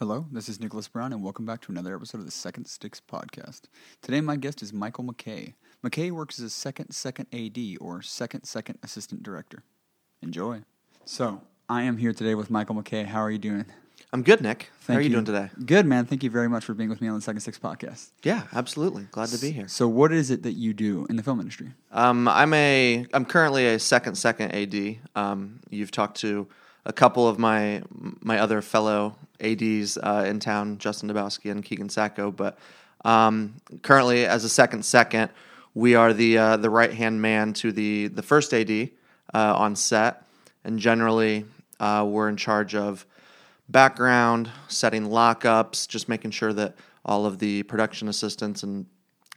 Hello, this is Nicholas Brown, and welcome back to another episode of the Second Sticks podcast. Today, my guest is Michael McKay. McKay works as a second second AD or second second assistant director. Enjoy. So, I am here today with Michael McKay. How are you doing? I'm good, Nick. How Thank are you, doing today? Good, man. Thank you very much for being with me on the Second Sticks podcast. Yeah, absolutely. Glad to be here. So, what is it that you do in the film industry? Um, I'm a I'm currently a second second AD. Um, you've talked to a couple of my my other fellow ads uh, in town, Justin Dabowski and Keegan Sacco. But um, currently, as a second second, we are the uh, the right hand man to the the first AD uh, on set, and generally uh, we're in charge of background, setting lockups, just making sure that all of the production assistants and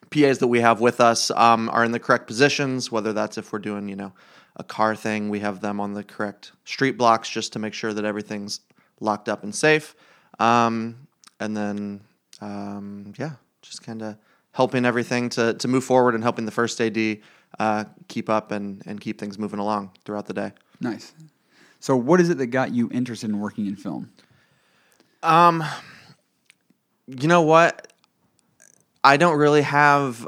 PAs that we have with us um, are in the correct positions, whether that's if we're doing, you know, a car thing, we have them on the correct street blocks just to make sure that everything's locked up and safe. Um, and then, um, yeah, just kind of helping everything to, to move forward and helping the first AD uh, keep up and, and keep things moving along throughout the day. Nice. So, what is it that got you interested in working in film? Um, you know what? I don't really have.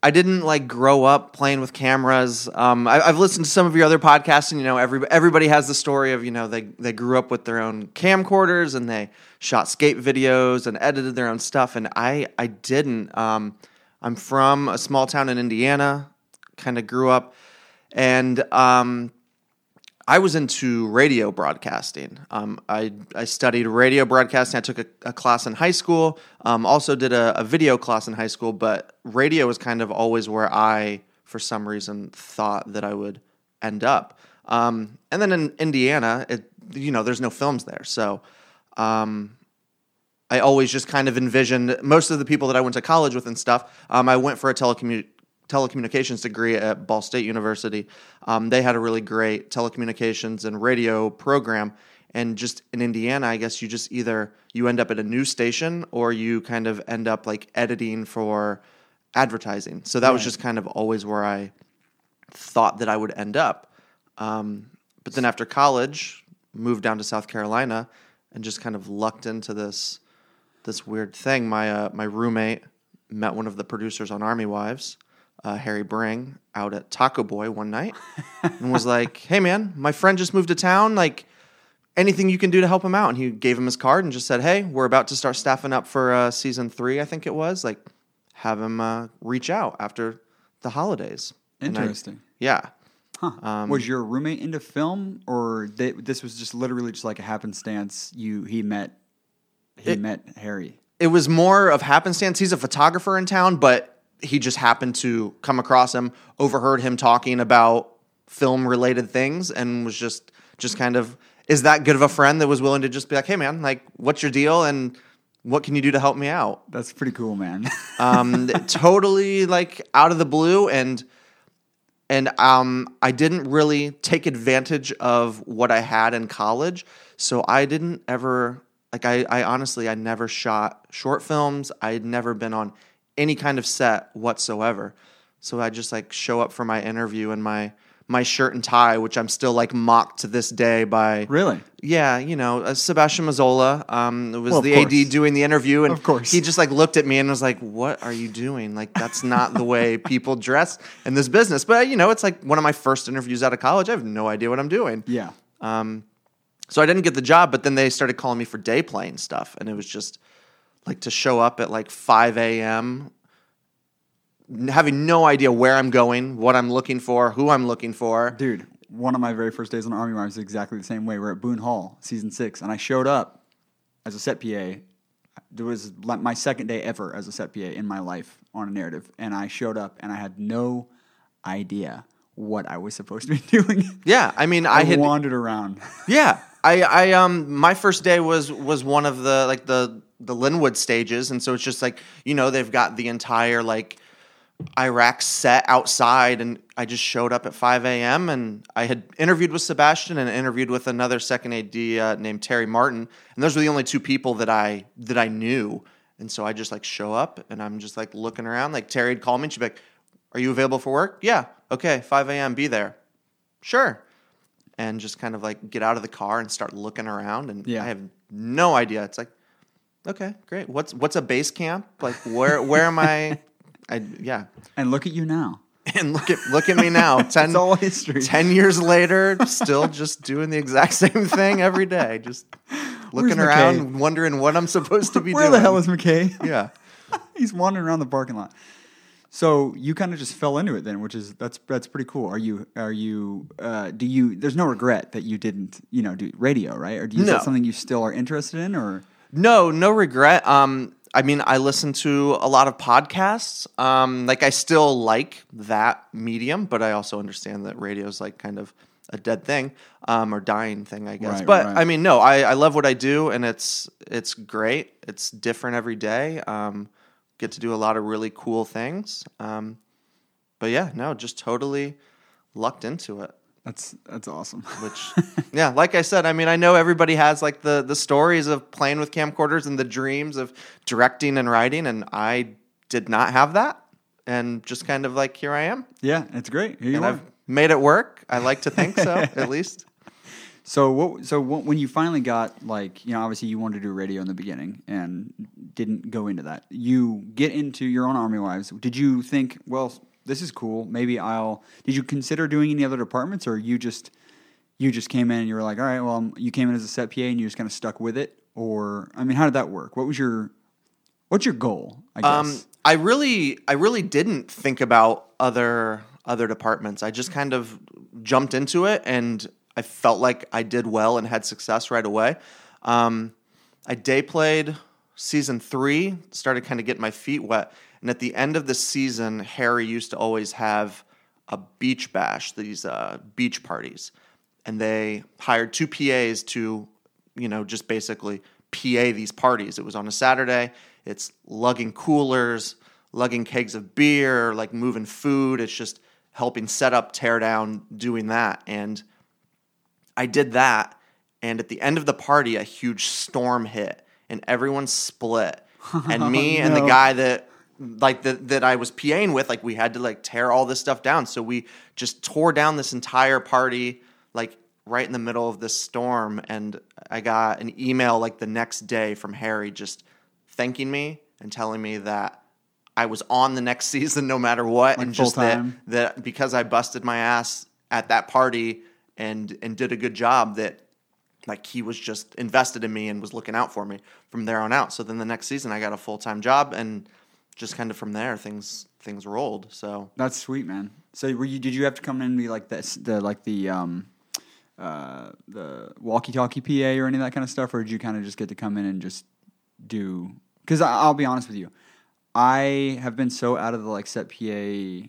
I didn't like grow up playing with cameras. Um, I, have listened to some of your other podcasts, and you know, every, everybody has the story of you know they they grew up with their own camcorders and they shot skate videos and edited their own stuff, and I I didn't. Um, I'm from a small town in Indiana, kind of grew up, and um, I was into radio broadcasting. Um, I, I studied radio broadcasting. I took a, a class in high school. Um, also did a, a, video class in high school. But radio was kind of always where I, for some reason, thought that I would end up. Um, and then in Indiana, it, you know, there's no films there, so um, I always just kind of envisioned most of the people that I went to college with and stuff. Um, I went for a telecommu- telecommunications degree at Ball State University. Um, they had a really great telecommunications and radio program. And just in Indiana, I guess you just either you end up at a news station or you kind of end up like editing for advertising. So that right. was just kind of always where I thought that I would end up. Um, but then after college, moved down to South Carolina and just kind of lucked into this this weird thing. My uh, my roommate met one of the producers on Army Wives uh, Harry Bring out at Taco Boy one night and was like, "Hey man, my friend just moved to town. Like, anything you can do to help him out?" And he gave him his card and just said, "Hey, we're about to start staffing up for uh, season three, I think it was. Like, have him uh, reach out after the holidays." Interesting. I, yeah. Huh. Um, was your roommate into film, or they, this was just literally just like a happenstance? You he met he it, met Harry. It was more of happenstance. He's a photographer in town, but he just happened to come across him, overheard him talking about film related things, and was just just kind of is that good of a friend that was willing to just be like, hey man, like what's your deal and what can you do to help me out? That's pretty cool, man. um, totally like out of the blue and and um, I didn't really take advantage of what I had in college, so I didn't ever like I, I honestly I never shot short films. I had never been on any kind of set whatsoever. So I just like show up for my interview in my my shirt and tie, which I'm still like mocked to this day by. Really? Yeah, you know, uh, Sebastian Mazzola um, was well, the course. AD doing the interview, and of course he just like looked at me and was like, "What are you doing? Like that's not the way people dress in this business." But you know, it's like one of my first interviews out of college. I have no idea what I'm doing. Yeah. Um, so I didn't get the job, but then they started calling me for day playing stuff, and it was just like to show up at like 5 a.m. having no idea where I'm going, what I'm looking for, who I'm looking for. Dude, one of my very first days on Army Wives was exactly the same way. We're at Boone Hall, season six, and I showed up as a set PA. It was my second day ever as a set PA in my life on a narrative, and I showed up and I had no idea what I was supposed to be doing. Yeah, I mean, I, I had wandered around. Yeah, I, I, um, my first day was was one of the like the the Linwood stages, and so it's just like you know they've got the entire like Iraq set outside, and I just showed up at 5 a.m. and I had interviewed with Sebastian and interviewed with another second AD uh, named Terry Martin, and those were the only two people that I that I knew, and so I just like show up and I'm just like looking around. Like Terry'd call me, and she'd be like, "Are you available for work?" Yeah. Okay. 5 a.m. Be there. Sure. And just kind of like get out of the car and start looking around, and yeah. I have no idea. It's like Okay, great. What's what's a base camp? Like where where am I? I yeah. And look at you now. And look at look at me now. Ten all history. 10 years later, still just doing the exact same thing every day. Just looking Where's around, McKay? wondering what I'm supposed to be Where doing. Where the hell is McKay? Yeah. He's wandering around the parking lot. So you kind of just fell into it then, which is that's that's pretty cool. Are you are you uh, do you? There's no regret that you didn't you know do radio right? Or do you, is that something you still are interested in? Or No, no regret. Um, I mean, I listen to a lot of podcasts. Um, like I still like that medium, but I also understand that radio is like kind of a dead thing, um, or dying thing, I guess. Right, but right. I mean, no, I, I love what I do, and it's it's great. It's different every day. Um, get to do a lot of really cool things. Um, but yeah, no, just totally lucked into it that's that's awesome. which yeah like i said i mean i know everybody has like the the stories of playing with camcorders and the dreams of directing and writing and i did not have that and just kind of like here i am yeah, it's great. Here you and are. i've made it work i like to think so at least So what? So what, when you finally got like you know obviously you wanted to do radio in the beginning and didn't go into that. You get into your own Army Wives. Did you think, well, this is cool. Maybe I'll. Did you consider doing any other departments, or you just you just came in and you were like, all right, well, um, you came in as a set PA and you just kind of stuck with it, or I mean, how did that work? What was your what's your goal? I guess. Um, I really, I really didn't think about other other departments. I just kind of jumped into it, and I felt like I did well and had success right away. Um, I day played season three, started kind of getting my feet wet, and at the end of the season, Harry used to always have a beach bash, these uh, beach parties, and they hired two PAs to, you know, just basically PA these parties. It was on a Saturday. It's lugging coolers, lugging kegs of beer, like moving food. It's just helping set up, tear down, doing that. And I did that. And at the end of the party, a huge storm hit and everyone split. And me and the guy that like that that I was PAing with, like we had to like tear all this stuff down. So we just tore down this entire party, like right in the middle of this storm. And I got an email like the next day from Harry just thanking me and telling me that I was on the next season no matter what, Like and just that, full-time? that because I busted my ass at that party and and did a good job that like he was just invested in me and was looking out for me from there on out. So then the next season I got a full time job and just kind of from there things things rolled. So That's sweet, man. So were you? Did you have to come in and be like this, the like the um, uh, the walkie-talkie PA or any of that kind of stuff, or did you kind of just get to come in and just do? Because I'll be honest with you, I have been so out of the like set PA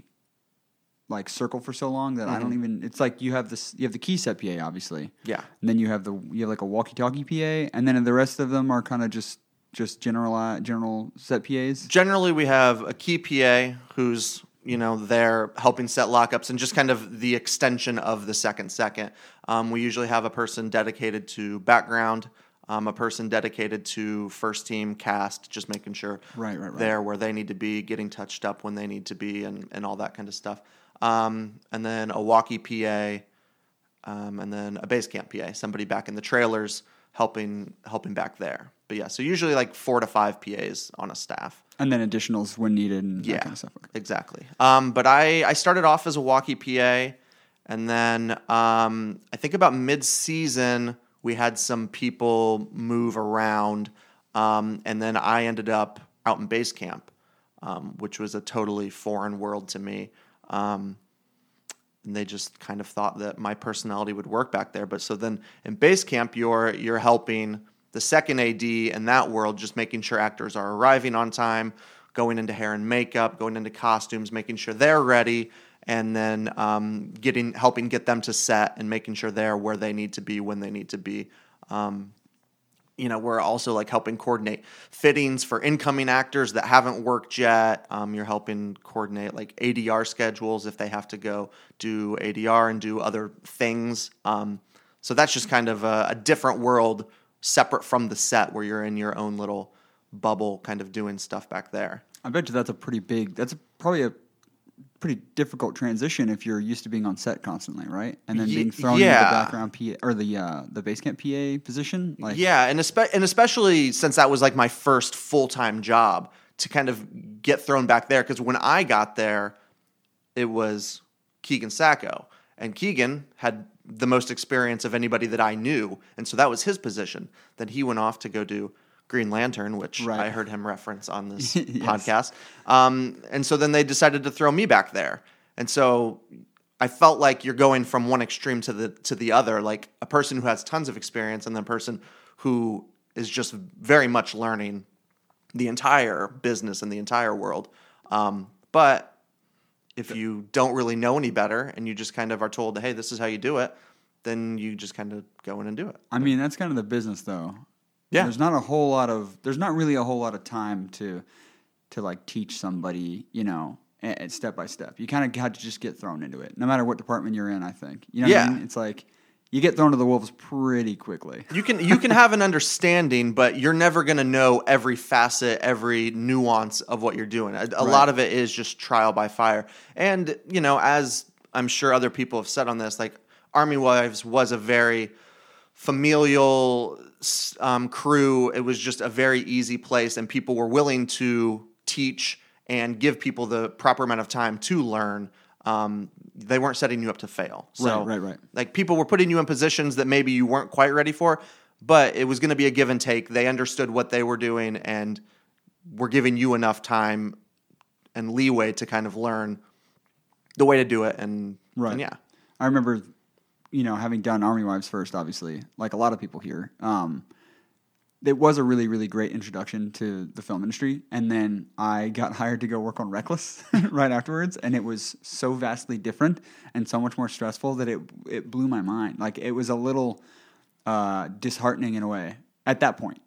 like circle for so long that I don't even. It's like you have this, you have the key set PA, obviously, yeah. and then you have the you have like a walkie-talkie PA, and then the rest of them are kind of just just general general set PAs. Generally we have a key PA who's you know there helping set lockups and just kind of the extension of the second second. Um, we usually have a person dedicated to background. Um, a person dedicated to first team cast, just making sure Right, right, right. they're where they need to be, getting touched up when they need to be, and, and all that kind of stuff. Um, and then a walkie PA, um, and then a base camp PA, somebody back in the trailers helping helping back there. But yeah, so usually like four to five PAs on a staff. And then additionals when needed and Yeah, that kind of stuff. Okay. exactly. Um, but I I started off as a walkie PA, and then um, I think about mid season we had some people move around, um, and then I ended up out in base camp, um, which was a totally foreign world to me. Um, and they just kind of thought that my personality would work back there. But so then in base camp, you're you're helping the second AD in that world, just making sure actors are arriving on time, going into hair and makeup, going into costumes, making sure they're ready, and then um, getting helping get them to set and making sure they're where they need to be when they need to be. Um, you know, we're also like helping coordinate fittings for incoming actors that haven't worked yet. Um, you're helping coordinate like ADR schedules if they have to go do ADR and do other things. Um, so that's just kind of a, a different world separate from the set where you're in your own little bubble kind of doing stuff back there. I bet you that's a pretty big. That's probably a pretty difficult transition if you're used to being on set constantly, right? And then Ye- being thrown into the background PA or the uh, the base camp PA position. Like, yeah, and espe- and especially since that was like my first full time job to kind of get thrown back there because when I got there, it was Keegan Sacco, and Keegan had the most experience of anybody that I knew, and so that was his position. Then he went off to go do Green Lantern, which Right. I heard him reference on this Yes. podcast. Um, and so then they decided to throw me back there, and so I felt like you're going from one extreme to the to the other, like a person who has tons of experience and then a person who is just very much learning the entire business and the entire world. Um, but if you don't really know any better and you just kind of are told, hey, this is how you do it, then you just kind of go in and do it. I mean, that's kind of the business, though. Yeah. There's not a whole lot of. There's not really a whole lot of time to, to like teach somebody, you know, step by step. You kind of got to just get thrown into it, no matter what department you're in. I think. You know. What I Yeah. mean? It's like you get thrown to the wolves pretty quickly. You can you can have an understanding, but you're never going to know every facet, every nuance of what you're doing. A, a lot of it is just trial by fire. And you know, as I'm sure other people have said on this, like Army Wives was a very familial um, crew. It was just a very easy place, and people were willing to teach and give people the proper amount of time to learn. Um, they weren't setting you up to fail. So, Right, right, right. Like people were putting you in positions that maybe you weren't quite ready for, but it was going to be a give and take. They understood what they were doing and were giving you enough time and leeway to kind of learn the way to do it. And, Right. and yeah. I remember, you know, having done Army Wives first, obviously, like a lot of people here. Um, it was a really, really great introduction to the film industry. And then I got hired to go work on Reckless right afterwards. And it was so vastly different and so much more stressful that it, it blew my mind. Like it was a little uh, disheartening in a way at that point,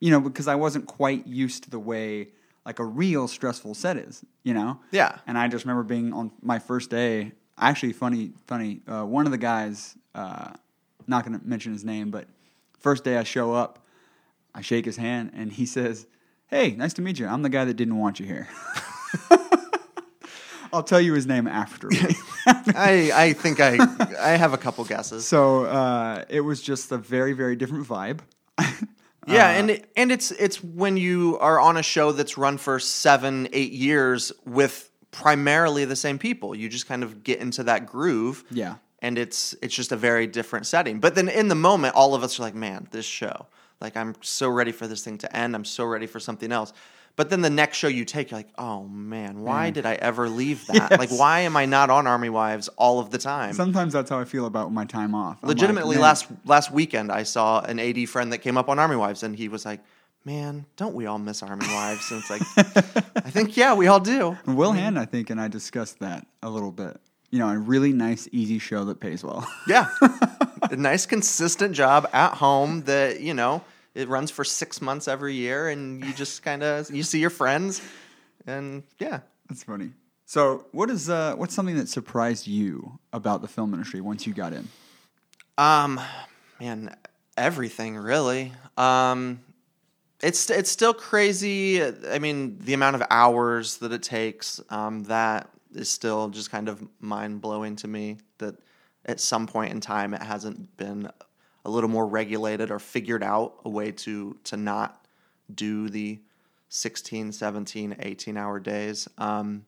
you know, because I wasn't quite used to the way like a real stressful set is, you know? Yeah. And I just remember being on my first day. Actually, funny, funny. Uh, one of the guys, uh, not going to mention his name, but first day I show up, I shake his hand, and he says, "Hey, nice to meet you. I'm the guy that didn't want you here." I'll tell you his name after. I, I think I I have a couple guesses. so uh, it was just a very, very different vibe. Yeah, and it, and it's it's when you are on a show that's run for seven, eight years with primarily the same people. You just kind of get into that groove. Yeah. And it's it's just a very different setting. But then in the moment, all of us are like, man, this show. Like I'm so ready for this thing to end. I'm so ready for something else. But then the next show you take, you're like, oh man, why did I ever leave that? Like, why am I not on Army Wives all of the time? Sometimes that's how I feel about my time off. I'm like, legitimately "Man, last last weekend I saw an AD friend that came up on Army Wives and he was like, "Man, don't we all miss Army Wives?" And it's like, I think yeah, we all do. Will Hand, I think, and I discussed that a little bit. You know, a really nice, easy show that pays well. Yeah, a nice consistent job at home that you know it runs for six months every year, and you just kind of you see your friends, and yeah. That's funny. So, what is uh, what's something that surprised you about the film industry once you got in? Um, man, everything really. Um, it's it's still crazy. I mean, the amount of hours that it takes. Um, that is still just kind of mind blowing to me. That at some point in time, it hasn't been a little more regulated or figured out a way to to not do the 16 17 18 hour days um,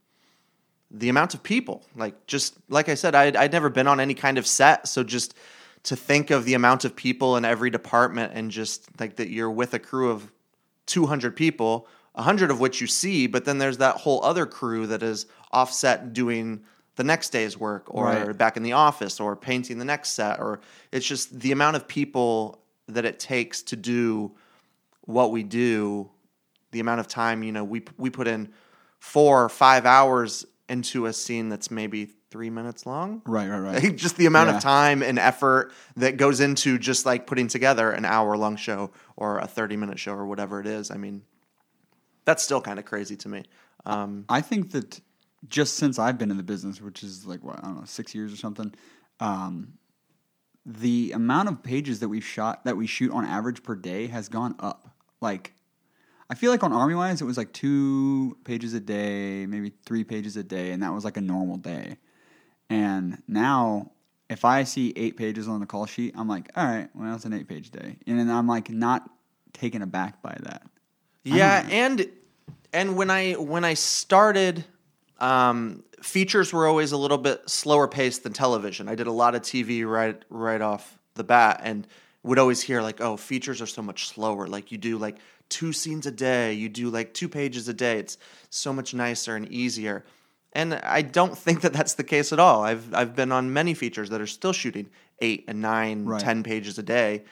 the amount of people like just like i said I'd, I'd never been on any kind of set so just to think of the amount of people in every department and just like that you're with a crew of 200 people 100 of which you see but then there's that whole other crew that is offset doing the next day's work or Right. back in the office or painting the next set or it's just the amount of people that it takes to do what we do the amount of time you know we we put in four or five hours into a scene that's maybe three minutes long Right, right, right. just the amount Yeah. of time and effort that goes into just like putting together an hour long show or a 30 minute show or whatever it is i mean that's still kind of crazy to me um, I think that just since I've been in the business, which is like what I don't know, six years or something, um, the amount of pages that we shot that we shoot on average per day has gone up. Like, I feel like on Army Wives, it was like two pages a day, maybe three pages a day, and that was like a normal day. And now, if I see eight pages on the call sheet, I'm like, all right, well, it's an eight page day. And then I'm like, not taken aback by that. Yeah, and and when I when I started, um, features were always a little bit slower paced than television. I did a lot of TV right right off the bat, and would always hear like, "Oh, features are so much slower. Like you do like two scenes a day, you do like two pages a day. It's so much nicer and easier." And I don't think that that's the case at all. I've I've been on many features that are still shooting eight and nine, Right. ten pages a day,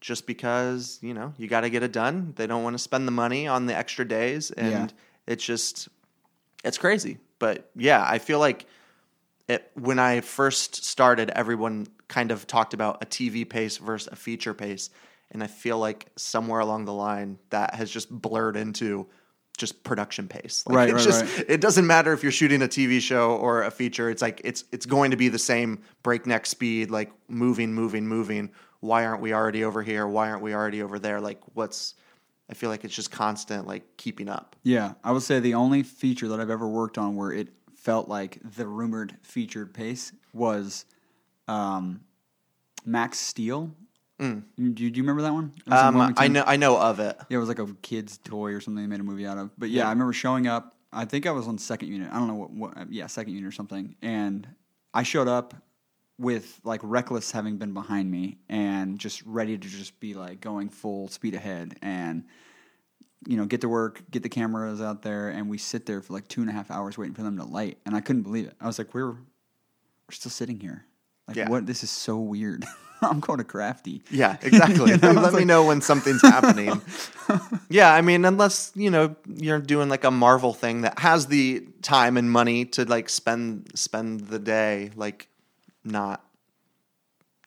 just because you know you got to get it done. They don't want to spend the money on the extra days, and Yeah. it's just it's crazy. But yeah, I feel like it, when I first started, everyone kind of talked about a TV pace versus a feature pace, and I feel like somewhere along the line that has just blurred into just production pace. Like Right, it's right, just right. it doesn't matter if you're shooting a TV show or a feature. It's like it's it's going to be the same breakneck speed, like moving, moving, moving. Why aren't we already over here? Why aren't we already over there? Like what's I feel like it's just constant like keeping up. Yeah, I would say the only feature that I've ever worked on where it felt like the rumored featured pace was um, Max Steel. Do, you, do you remember that one? It was in Um, I know I know of it. Yeah, it was like a kid's toy or something they made a movie out of. But yeah, I remember showing up. I think I was on second unit. I don't know what, what yeah, second unit or something. And I showed up with like Reckless having been behind me and just ready to just be like going full speed ahead and you know, get to work, get the cameras out there, and we sit there for like two and a half hours waiting for them to light. And I couldn't believe it. I was like, we're we're still sitting here. Like Yeah. what this is so weird. I'm going to crafty. Yeah, exactly. You know, Let it's me know when something's happening. yeah, I mean, unless you know you're doing like a Marvel thing that has the time and money to like spend spend the day like not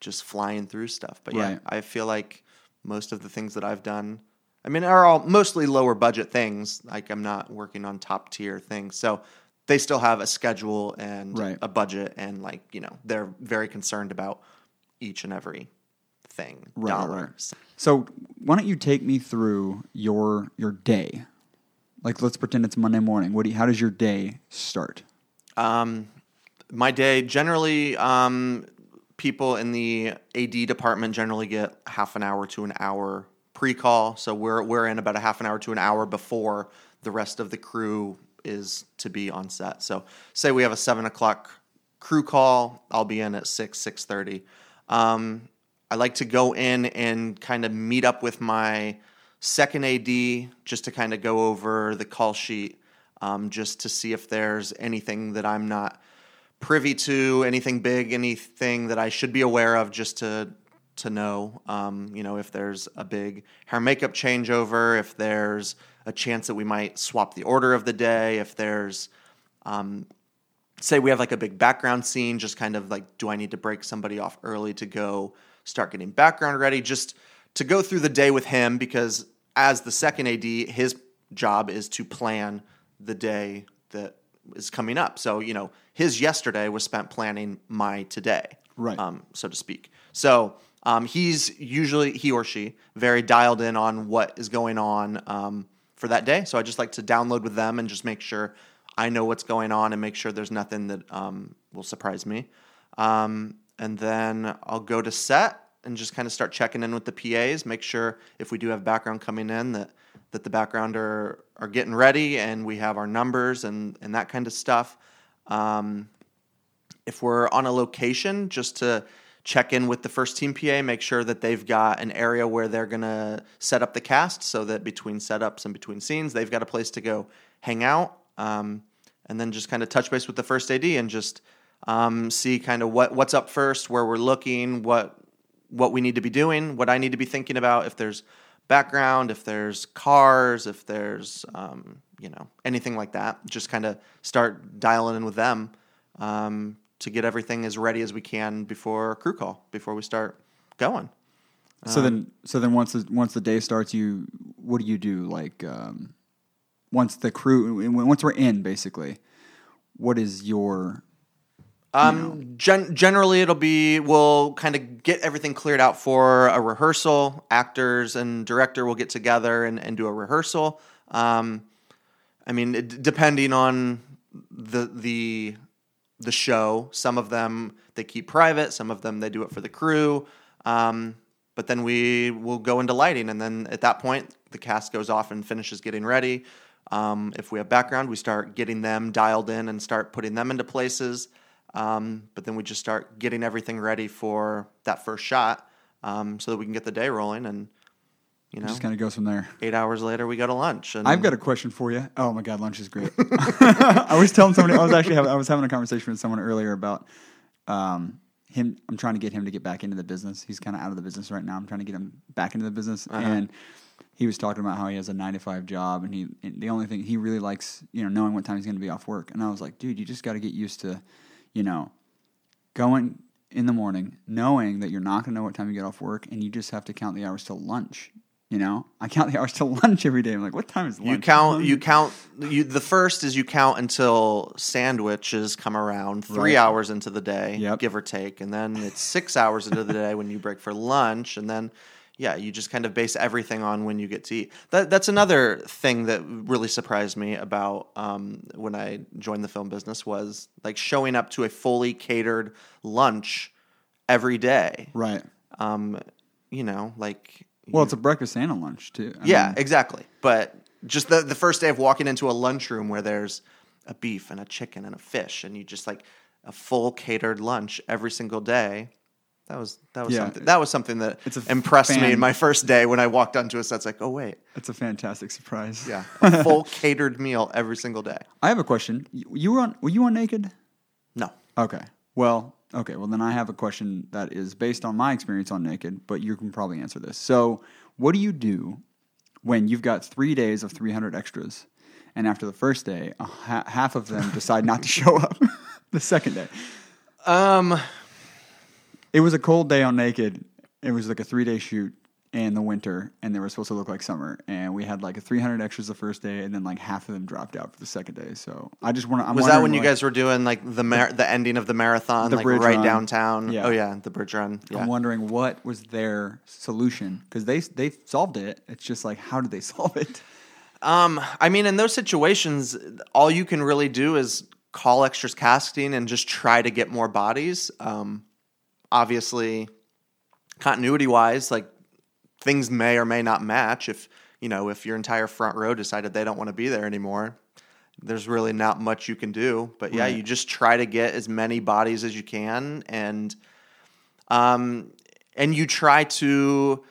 just flying through stuff. But yeah, I feel like most of the things that I've done, I mean, are all mostly lower budget things. Like I'm not working on top tier things, so they still have a schedule and Right. a budget, and like you know, they're very concerned about each and every thing. Right, right, dollar. right. So why don't you take me through your your day? Like let's pretend it's Monday morning. What do you, how does your day start? Um, my day generally, um, people in the AD department generally get half an hour to an hour pre-call. So we're we're in about a half an hour to an hour before the rest of the crew is to be on set. So say we have a seven o'clock crew call, I'll be in at six six thirty. Um, I like to go in and kind of meet up with my second AD just to kind of go over the call sheet, um, just to see if there's anything that I'm not privy to, anything big, anything that I should be aware of, just to to know, um, you know, if there's a big hair makeup changeover, if there's a chance that we might swap the order of the day, if there's um, say we have like a big background scene, just kind of like, do I need to break somebody off early to go start getting background ready? Just to go through the day with him because as the second AD, his job is to plan the day that is coming up. So, you know, his yesterday was spent planning my today, Right. um, so to speak. So um, he's usually, he or she, very dialed in on what is going on um, for that day. So I just like to download with them and just make sure I know what's going on and make sure there's nothing that um, will surprise me. Um, and then I'll go to set and just kind of start checking in with the PAs, make sure if we do have background coming in that that the background are, are getting ready and we have our numbers and, and that kind of stuff. Um, if we're on a location, just to check in with the first team PA, make sure that they've got an area where they're gonna set up the cast, so that between setups and between scenes, they've got a place to go hang out, um, and then just kind of touch base with the first AD and just um, see kind of what what's up first, where we're looking, what what we need to be doing, what I need to be thinking about, if there's background, if there's cars, if there's um, you know anything like that. Just kind of start dialing in with them um, to get everything as ready as we can before crew call, before we start going. So then, so then once the once the day starts, you what do you do? Like um, once the crew, once we're in, basically, what is your Um, gen- generally, it'll be we'll kind of get everything cleared out for a rehearsal. Actors and director will get together and, and do a rehearsal. Um, I mean, it, depending on the the the show, some of them they keep private, some of them they do it for the crew. Um, but then we will go into lighting, and then at that point, the cast goes off and finishes getting ready. Um, if we have background, we start getting them dialed in and start putting them into places. Um, but then we just start getting everything ready for that first shot um, so that we can get the day rolling. And, you know, Just kind of goes from there. eight hours later, we go to lunch. And I've got a question for you. Oh my god, lunch is great. I was telling somebody I was actually having, I was having a conversation with someone earlier about um, him. I'm trying to get him to get back into the business. He's kind of out of the business right now. I'm trying to get him back into the business, and he was talking about how he has a nine to five job, and he and the only thing he really likes, you know, knowing what time he's going to be off work. And I was like, dude, you just got to get used to, you know, going in the morning, knowing that you're not going to know what time you get off work, and you just have to count the hours till lunch. You know, I count the hours till lunch every day. I'm like, what time is lunch? You count. You count. You the first is you count until sandwiches come around three Right. hours into the day, Yep. give or take, and then it's six hours into the day when you break for lunch, and then yeah, you just kind of base everything on when you get to eat. That that's another thing that really surprised me about um, when I joined the film business was like showing up to a fully catered lunch every day. right. Um, you know, like Well, it's a breakfast and a lunch too. I yeah, mean, exactly. But just the the first day of walking into a lunchroom where there's a beef and a chicken and a fish, and you just like a full catered lunch every single day. That was that was Yeah. something that was something that impressed me in my first day when I walked onto a set. It's like, oh wait, it's a fantastic surprise. yeah, a full catered meal every single day. I have a question. You were on? Were you on Naked? No, Okay. Well, okay. Well, then I have a question that is based on my experience on Naked, but you can probably answer this. So, what do you do when you've got three days of 300 extras, and after the first day, a ha- half of them decide not to show up the second day? um, It was a cold day on Naked. It was like a three day shoot in the winter, and they were supposed to look like summer. And we had like a 300 extras the first day, and then like half of them dropped out for the second day. So I just want to. was that when you guys were doing like the mar- the ending of the marathon, The like bridge right run. downtown? Yeah. Oh yeah, the bridge run. Yeah. I'm wondering what was their solution because they they solved it. It's just like how did they solve it? Um, I mean, in those situations, all you can really do is call extras casting and just try to get more bodies. Um, obviously, continuity wise, like things may or may not match. If you know, if your entire front row decided they don't want to be there anymore, there's really not much you can do. But yeah, Right. you just try to get as many bodies as you can, and um, and you try to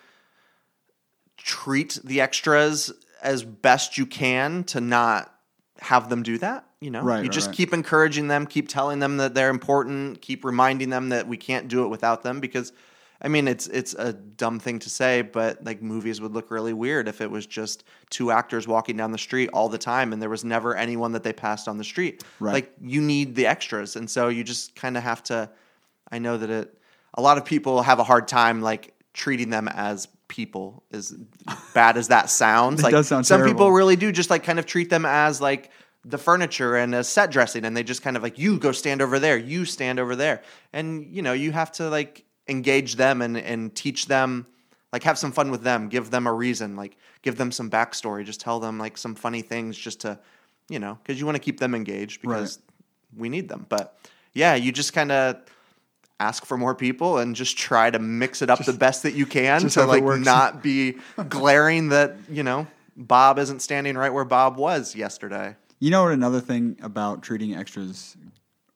treat the extras as best you can to not have them do that. You know, Right, you right, just keep encouraging them, keep telling them that they're important, keep reminding them that we can't do it without them because. I mean, it's it's a dumb thing to say, but like movies would look really weird if it was just two actors walking down the street all the time and there was never anyone that they passed on the street. Right. Like you need the extras, and so you just kind of have to. I know that it. A lot of people have a hard time like treating them as people. As bad as that sounds, It like does sound some people really do just like kind of treat them as like the furniture and a set dressing, and they just kind of like you go stand over there, you stand over there, and you know you have to like engage them and and teach them like have some fun with them give them a reason like give them some backstory just tell them like some funny things just to you know because you want to keep them engaged because we need them. But yeah you just kind of ask for more people and just try to mix it up the best that you can to like not be glaring that you know bob isn't standing right where bob was yesterday. You know what? Another thing about treating extras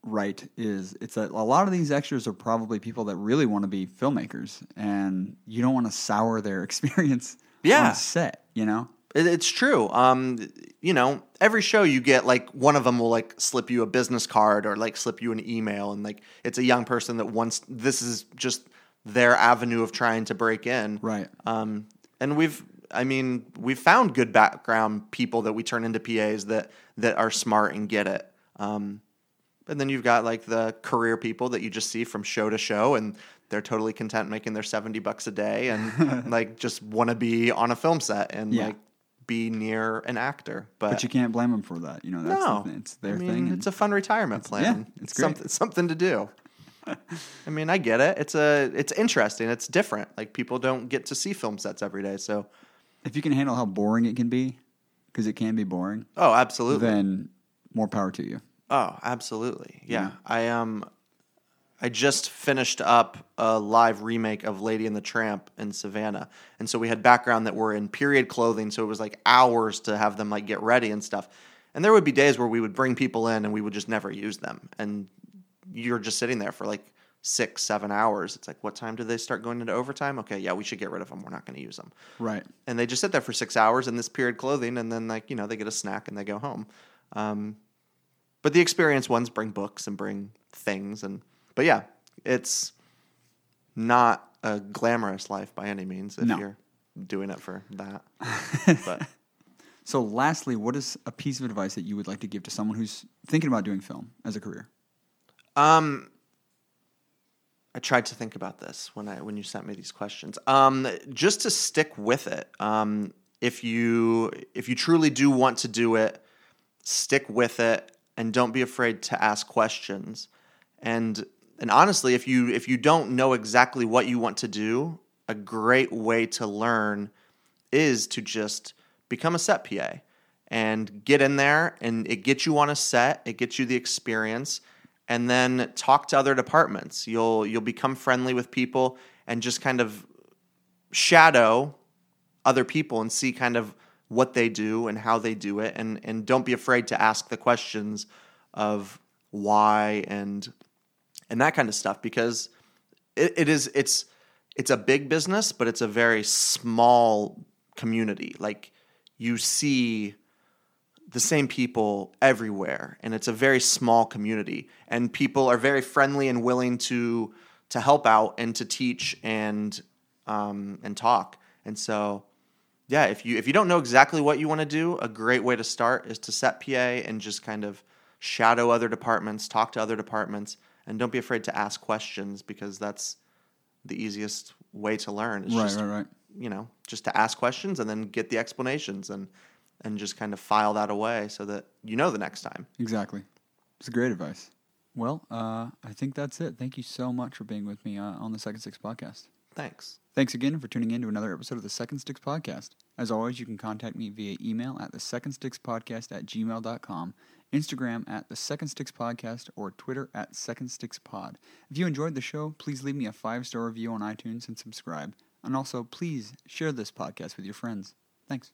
right is it's that a lot of these extras are probably people that really want to be filmmakers, and you don't want to sour their experience Yeah. a set. You know, It's true. Um, you know, every show you get like one of them will like slip you a business card or like slip you an email, and like it's a young person that wants this is just their avenue of trying to break in. right? Um, and we've, I mean, we've found good background people that we turn into PAs that that are smart and get it. Um, and then you've got like the career people that you just see from show to show, and they're totally content making their seventy bucks a day, and like just want to be on a film set and Yeah. like be near an actor. But, But you can't blame them for that. You know, that's no, the it's their I mean, thing. It's a fun retirement plan. yeah, it's great. something, something to do. I mean, I get it. It's a it's interesting. It's different. Like people don't get to see film sets every day. So, if you can handle how boring it can be, because it can be boring, oh, absolutely. then more power to you. Oh, absolutely. Yeah. Yeah. I um I just finished up a live remake of Lady and the Tramp in Savannah. And so we had background that were in period clothing, so it was like hours to have them like get ready and stuff. And there would be days where we would bring people in and we would just never use them. And you're just sitting there for like six, seven hours. It's like, what time do they start going into overtime? Okay, yeah, we should get rid of them. We're not going to use them Right. and they just sit there for six hours in this period clothing, and then like you know they get a snack and they go home. Um, but the experienced ones bring books and bring things, and but yeah, it's not a glamorous life by any means if No. you're doing it for that. but So, lastly, what is a piece of advice that you would like to give to someone who's thinking about doing film as a career? Um, I tried to think about this when I when you sent me these questions. Um, just to stick with it. Um, if you if you truly do want to do it, stick with it and don't be afraid to ask questions. And and honestly, if you if you don't know exactly what you want to do, a great way to learn is to just become a set PA and get in there and it gets you on a set, it gets you the experience and then talk to other departments. You'll you'll become friendly with people and just kind of shadow other people and see kind of what they do and how they do it. And and don't be afraid to ask the questions of why and and that kind of stuff because it, it is it's it's a big business but it's a very small community. Like you see the same people everywhere and it's a very small community. And people are very friendly and willing to to help out and to teach and um, and talk. And so yeah if you if you don't know exactly what you want to do a great way to start is to set pa and just kind of shadow other departments talk to other departments and don't be afraid to ask questions because that's the easiest way to learn is Right, just right, right. you know just to ask questions and then get the explanations and and just kind of file that away so that you know the next time Exactly. It's great advice. Well, uh, I think that's it. Thank you so much for being with me uh, on the Second Sticks podcast. thanks Thanks again for tuning in to another episode of the Second Sticks Podcast. As always, you can contact me via email at the Second Sticks Podcast at gmail.com, Instagram at the Second Sticks Podcast, or Twitter at Second Sticks Pod. If you enjoyed the show, please leave me a five star review on iTunes and subscribe. And also, please share this podcast with your friends. Thanks.